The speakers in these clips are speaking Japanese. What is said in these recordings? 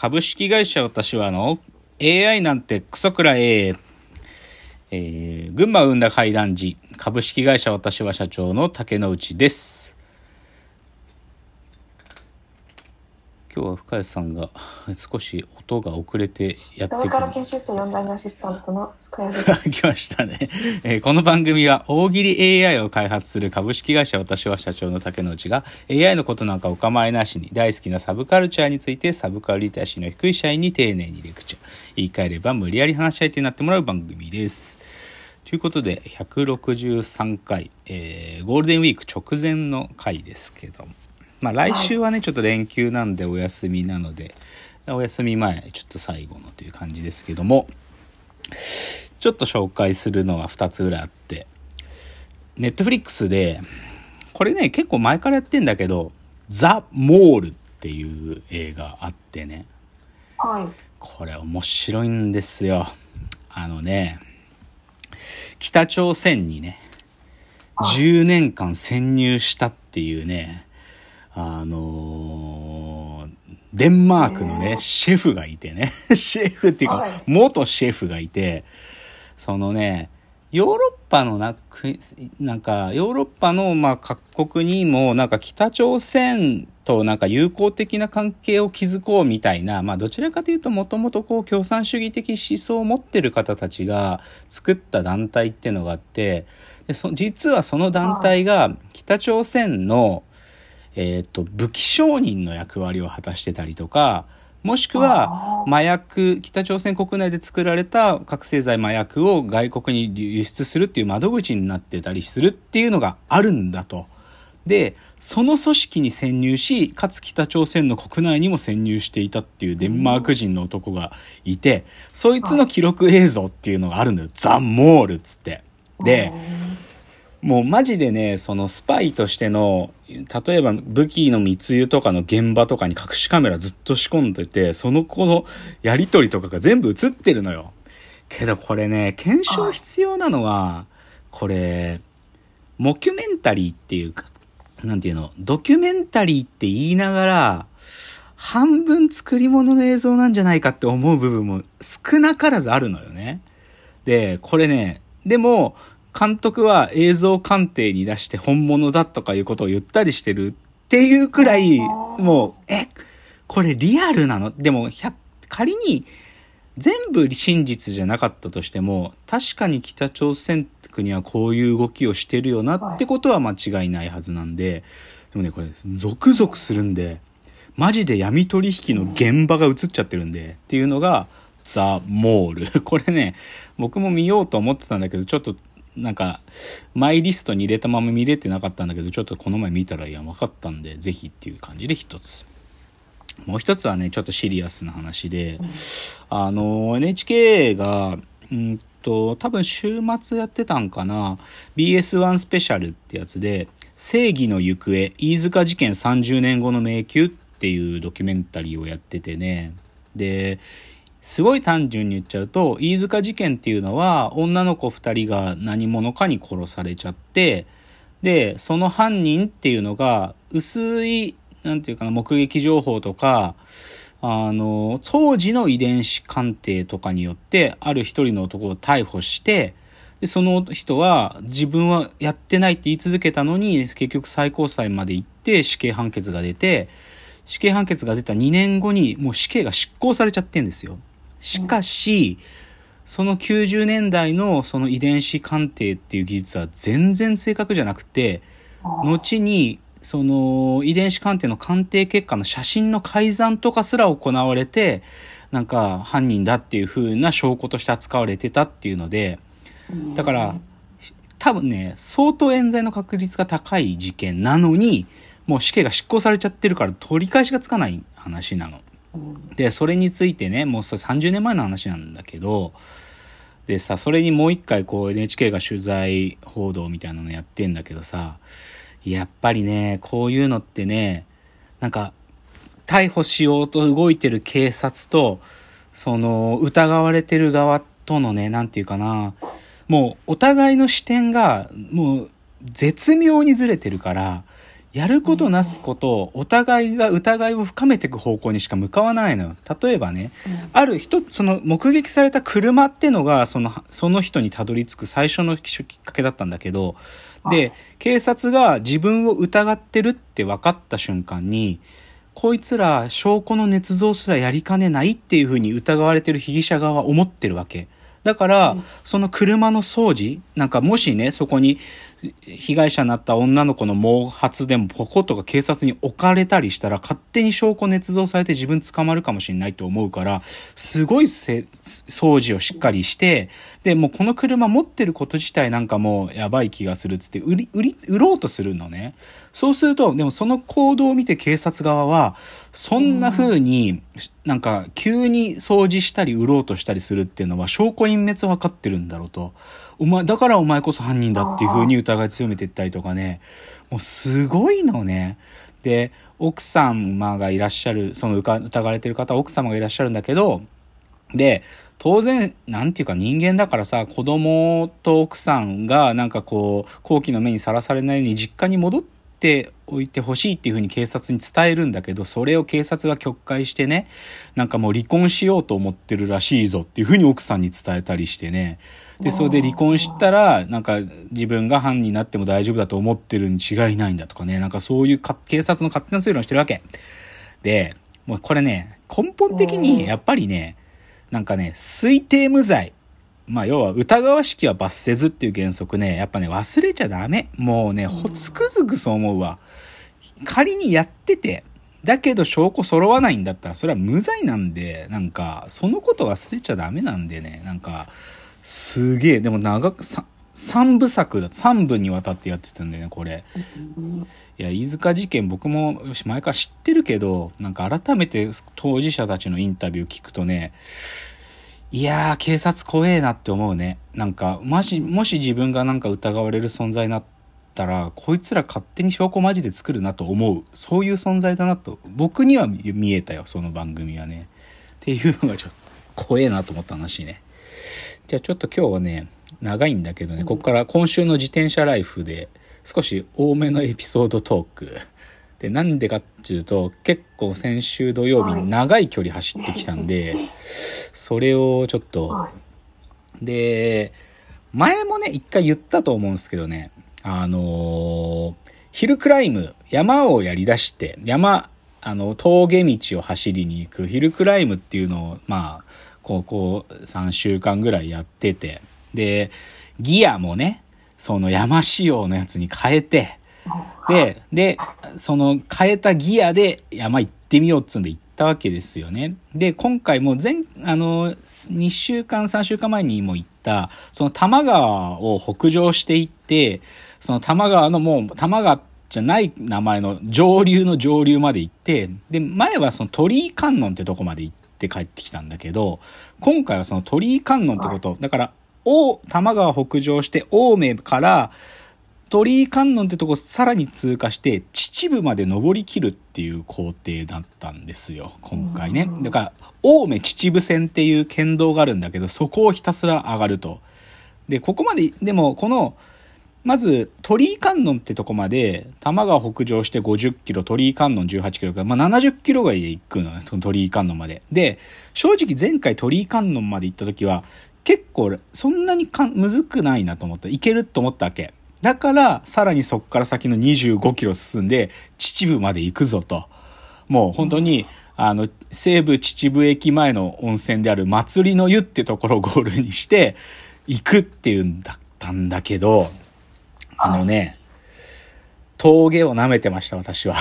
株式会社私はの AI なんてクソくらえ。えー、群馬生んだ会談時、株式会社私は社長の竹之内です。今日は深谷さんが少し音が遅れてやってくる。から研修生4代目アシスタントの深谷です。来ましたね、えー、この番組は大喜利 AI を開発する株式会社私は社長の竹之内が AI のことなんかお構いなしに大好きなサブカルチャーについてサブカルリテラシーの低い社員に丁寧にレクチャー。言い換えれば無理やり話し相手になってもらう番組です。ということで、163回、えー、ゴールデンウィーク直前の回ですけども。まあ来週はね、ちょっと連休なんでお休みなので、お休み前、ちょっと最後のという感じですけども、ちょっと紹介するのは2つぐらいあって、ネットフリックスで、これね、結構前からやってんだけど、ザ・モールっていう映画あってね。はい。これ面白いんですよ。あのね、北朝鮮にね、10年間潜入したっていうね、あのー、デンマークのね、シェフがいてね、シェフっていうか、元シェフがいて、そのね、ヨーロッパのな、なんか、ヨーロッパの、まあ、各国にも、なんか北朝鮮となんか友好的な関係を築こうみたいな、まあ、どちらかというと、もともとこう、共産主義的思想を持ってる方たちが作った団体っていうのがあって、でそ実はその団体が北朝鮮の、えっ、ー、と、武器商人の役割を果たしてたりとか、もしくは麻薬、北朝鮮国内で作られた覚醒剤麻薬を外国に輸出するっていう窓口になってたりするっていうのがあるんだと。で、その組織に潜入し、かつ北朝鮮の国内にも潜入していたっていうデンマーク人の男がいて、そいつの記録映像っていうのがあるのよ。ザ・モールっつって。で、もうマジでね、そのスパイとしての、例えば武器の密輸とかの現場とかに隠しカメラずっと仕込んでて、その子のやりとりとかが全部映ってるのよ。けどこれね、検証必要なのは、これ、モキュメンタリーっていうか、なんていうの、ドキュメンタリーって言いながら、半分作り物の映像なんじゃないかって思う部分も少なからずあるのよね。で、これね、でも、監督は映像鑑定に出して本物だとかいうことを言ったりしてるっていうくらい、もう、え、これリアルなの？でも、仮に全部真実じゃなかったとしても、確かに北朝鮮国はこういう動きをしてるよなってことは間違いないはずなんで、でもね、これ、ゾクゾクするんで、マジで闇取引の現場が映っちゃってるんで、っていうのが、ザ・モール。これね、僕も見ようと思ってたんだけど、ちょっとなんか、マイリストに入れたまま見れてなかったんだけど、ちょっとこの前見たら、いや、分かったんで、ぜひっていう感じで一つ。もう一つはね、ちょっとシリアスな話で、あの、NHK が、うんと、多分週末やってたんかな、BS1 スペシャルってやつで、正義の行方、飯塚事件30年後の迷宮っていうドキュメンタリーをやっててね、で、すごい単純に言っちゃうと、飯塚事件っていうのは、女の子二人が何者かに殺されちゃって、で、その犯人っていうのが、薄い、なんていうかな、目撃情報とか、あの、当時の遺伝子鑑定とかによって、ある一人の男を逮捕して、で、その人は自分はやってないって言い続けたのに、結局最高裁まで行って死刑判決が出て、死刑判決が出た2年後にもう死刑が執行されちゃってんですよ。しかし、その90年代のその遺伝子鑑定っていう技術は全然正確じゃなくて、後にその遺伝子鑑定の鑑定結果の写真の改ざんとかすら行われて、なんか犯人だっていう風な証拠として扱われてたっていうので、だから多分ね、相当冤罪の確率が高い事件なのに、もう死刑が執行されちゃってるから取り返しがつかない話なの。で、それについてね、もうそれ30年前の話なんだけど、でさ、それにもう一回こう NHK が取材報道みたいなのやってんだけどさ、やっぱりね、こういうのってね、なんか、逮捕しようと動いてる警察と、その、疑われてる側とのね、なんていうかな、もうお互いの視点が、もう絶妙にずれてるから、やることなすこと、お互いが疑いを深めていく方向にしか向かわないのよ。例えばね、ある人、その目撃された車ってのが、その、その人にたどり着く最初のきっかけだったんだけど、で、警察が自分を疑ってるって分かった瞬間に、こいつら証拠の捏造すらやりかねないっていうふうに疑われてる被疑者側は思ってるわけ。だから、その車の掃除、なんかもしね、そこに被害者になった女の子の毛髪でもポコッとか警察に置かれたりしたら勝手に証拠捏造されて自分捕まるかもしれないと思うから、すごい掃除をしっかりして、で、もうこの車持ってること自体なんかもうやばい気がするっつって売り、売り、売ろうとするのね。そうすると、でもその行動を見て警察側は、そんな風に、なんか急に掃除したり売ろうとしたりするっていうのは証拠隠滅を図ってるんだろうと。お前、だからお前こそ犯人だっていう風に疑い強めていったりとかね。もうすごいのね。で、奥様がいらっしゃる、その疑われてる方奥様がいらっしゃるんだけど、で、当然、なんていうか人間だからさ、子供と奥さんがなんかこう、後期の目にさらされないように実家に戻っておいてほしいっていうふうに警察に伝えるんだけど、それを警察が曲解してね、なんかもう離婚しようと思ってるらしいぞっていうふうに奥さんに伝えたりしてね。で、それで離婚したら、なんか自分が犯人になっても大丈夫だと思ってるに違いないんだとかね、なんかそういうか警察の勝手な推論をしてるわけ。で、もうこれね、根本的にやっぱりね、なんかね、推定無罪。まあ、要は、疑わしきは罰せずっていう原則ね、やっぱね、忘れちゃダメ。もうね、ほつくづくそう思うわ。仮にやってて、だけど証拠揃わないんだったら、それは無罪なんで、なんか、そのこと忘れちゃダメなんでね、なんか、すげえ、でも長く、さ三部作だ、三部にわたってやってたんだよね、これ。いや、飯塚事件僕も前から知ってるけど、なんか改めて当事者たちのインタビュー聞くとね、いやー、警察怖えなって思うね。なんか、もし、もし自分がなんか疑われる存在になったら、こいつら勝手に証拠マジで作るなと思う。そういう存在だなと、僕には見えたよ、その番組はね。っていうのがちょっと、怖えなと思った話ね。じゃあちょっと今日はね、長いんだけどね、ここから今週の自転車ライフで、少し多めのエピソードトーク。で、なんでかっていうと、結構先週土曜日に長い距離走ってきたんで、それをちょっと、で、前もね、一回言ったと思うんですけどね、あのー、ヒルクライム、山をやり出して、山、あの、峠道を走りに行くヒルクライムっていうのを、まあ、ここ3週間ぐらいやってて、で、ギアもね、その山仕様のやつに変えて、で、で、その変えたギアで山行ってみようっつんで行ったわけですよね。で、今回も前、あの、2週間、3週間前にも行った、その多摩川を北上していって、その多摩川のもう、多摩川じゃない名前の上流の上流まで行って、で、前はその鳥居観音ってとこまで行って帰ってきたんだけど、今回はその鳥居観音ってこと、だから、大、多摩川北上して、青梅から、鳥居観音ってとこさらに通過して、秩父まで登りきるっていう工程だったんですよ、今回ね。だから、青梅秩父線っていう県道があるんだけど、そこをひたすら上がると。で、ここまで、でも、この、まず、鳥居観音ってとこまで、多摩川北上して50キロ、鳥居観音18キロから、まあ、70キロぐらいで行くのね、鳥居観音まで。で、正直前回鳥居観音まで行った時は、結構、そんなにかむずくないなと思った。いけると思ったわけ。だから、さらにそっから先の25キロ進んで、秩父まで行くぞと。もう本当に、あの、西武秩父駅前の温泉である祭りの湯ってところをゴールにして、行くっていうんだったんだけど、あのね、峠を舐めてました、私は。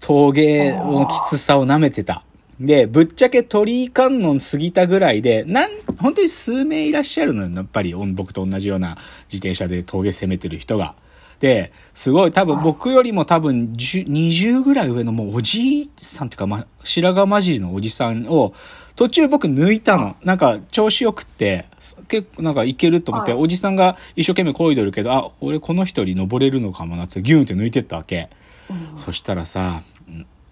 峠のきつさを舐めてた。で、ぶっちゃけ鳥居観音過ぎたぐらいで、なん、本当に数名いらっしゃるのよ。やっぱり、僕と同じような自転車で峠攻めてる人が。で、すごい多分僕よりも多分20ぐらい上のもうおじいさんっていうか、ま、白髪混じりのおじさんを、途中僕抜いたの。なんか調子よくって、結構なんかいけると思って、おじさんが一生懸命漕いでるけど、あ、俺この人より登れるのかもなってギュンって抜いてったわけ。そしたらさ、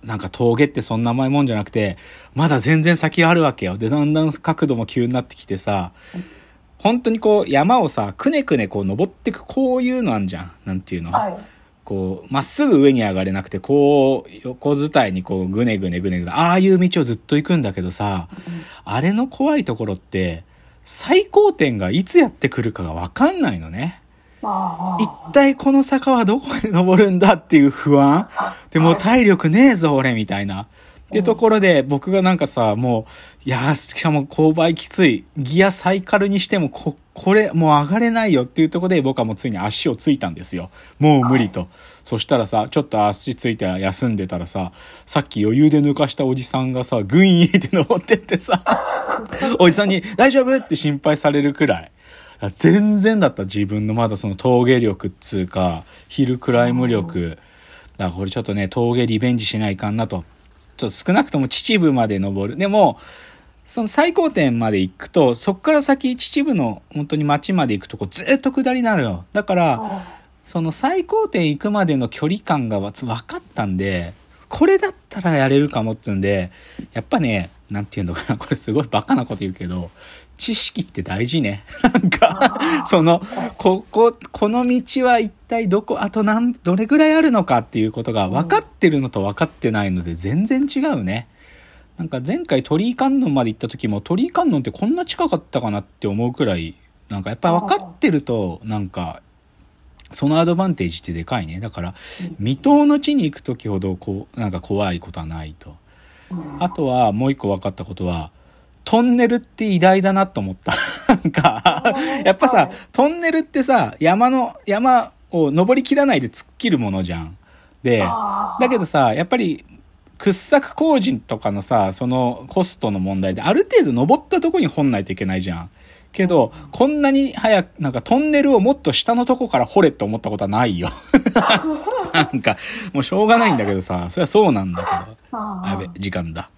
なんか峠ってそんな甘いもんじゃなくて、まだ全然先あるわけよ。で、だんだん角度も急になってきてさ、本当にこう山をさ、くねくねこう登ってくこういうのあんじゃん。なんていうの、はいこう、まっすぐ上に上がれなくて、こう、横伝いにこう、ぐねぐねぐねぐね、ああいう道をずっと行くんだけどさ、あれの怖いところって、最高点がいつやってくるかがわかんないのね。あ一体この坂はどこまで登るんだっていう不安でもう体力ねえぞ俺みたいな。ってところで僕がなんかさ、もう、いやー、しかも勾配きつい。ギアサイカルにしてもこ、これもう上がれないよっていうところで僕はもうついに足をついたんですよ。もう無理と。そしたらさ、ちょっと足ついて休んでたらさ、さっき余裕で抜かしたおじさんがさ、ぐいーって登ってってさ、おじさんに大丈夫って心配されるくらい。全然だった自分のまだその峠力っつうか、ヒルクライム力。だからこれちょっとね、峠リベンジしないかんなと。ちょっと少なくとも秩父まで登る。でも、その最高点まで行くと、そっから先秩父の本当に町まで行くとこずっと下りになるよ。だから、その最高点行くまでの距離感が分かったんで、これだったらやれるかもっつうんで、やっぱね、なんていうのかな、これすごいバカなこと言うけど、知識って大事ね。なんか、その、ここ、この道は一体どこ、あと何、どれぐらいあるのかっていうことが分かってるのと分かってないので全然違うね。なんか前回鳥居観音まで行った時も鳥居観音ってこんな近かったかなって思うくらい、なんかやっぱ分かってると、なんか、そのアドバンテージってでかいね。だから、未踏の地に行く時ほど、こう、なんか怖いことはないと。あとは、もう一個分かったことは、トンネルって偉大だなと思った。なんか、やっぱさ、トンネルってさ、山の、山を登りきらないで突っ切るものじゃん。で、だけどさ、やっぱり、掘削工事とかのさ、そのコストの問題で、ある程度登ったとこに掘んないといけないじゃん。けど、こんなに早く、なんかトンネルをもっと下のとこから掘れって思ったことはないよ。なんか、もうしょうがないんだけどさ、それはそうなんだけど。やべ、時間だ。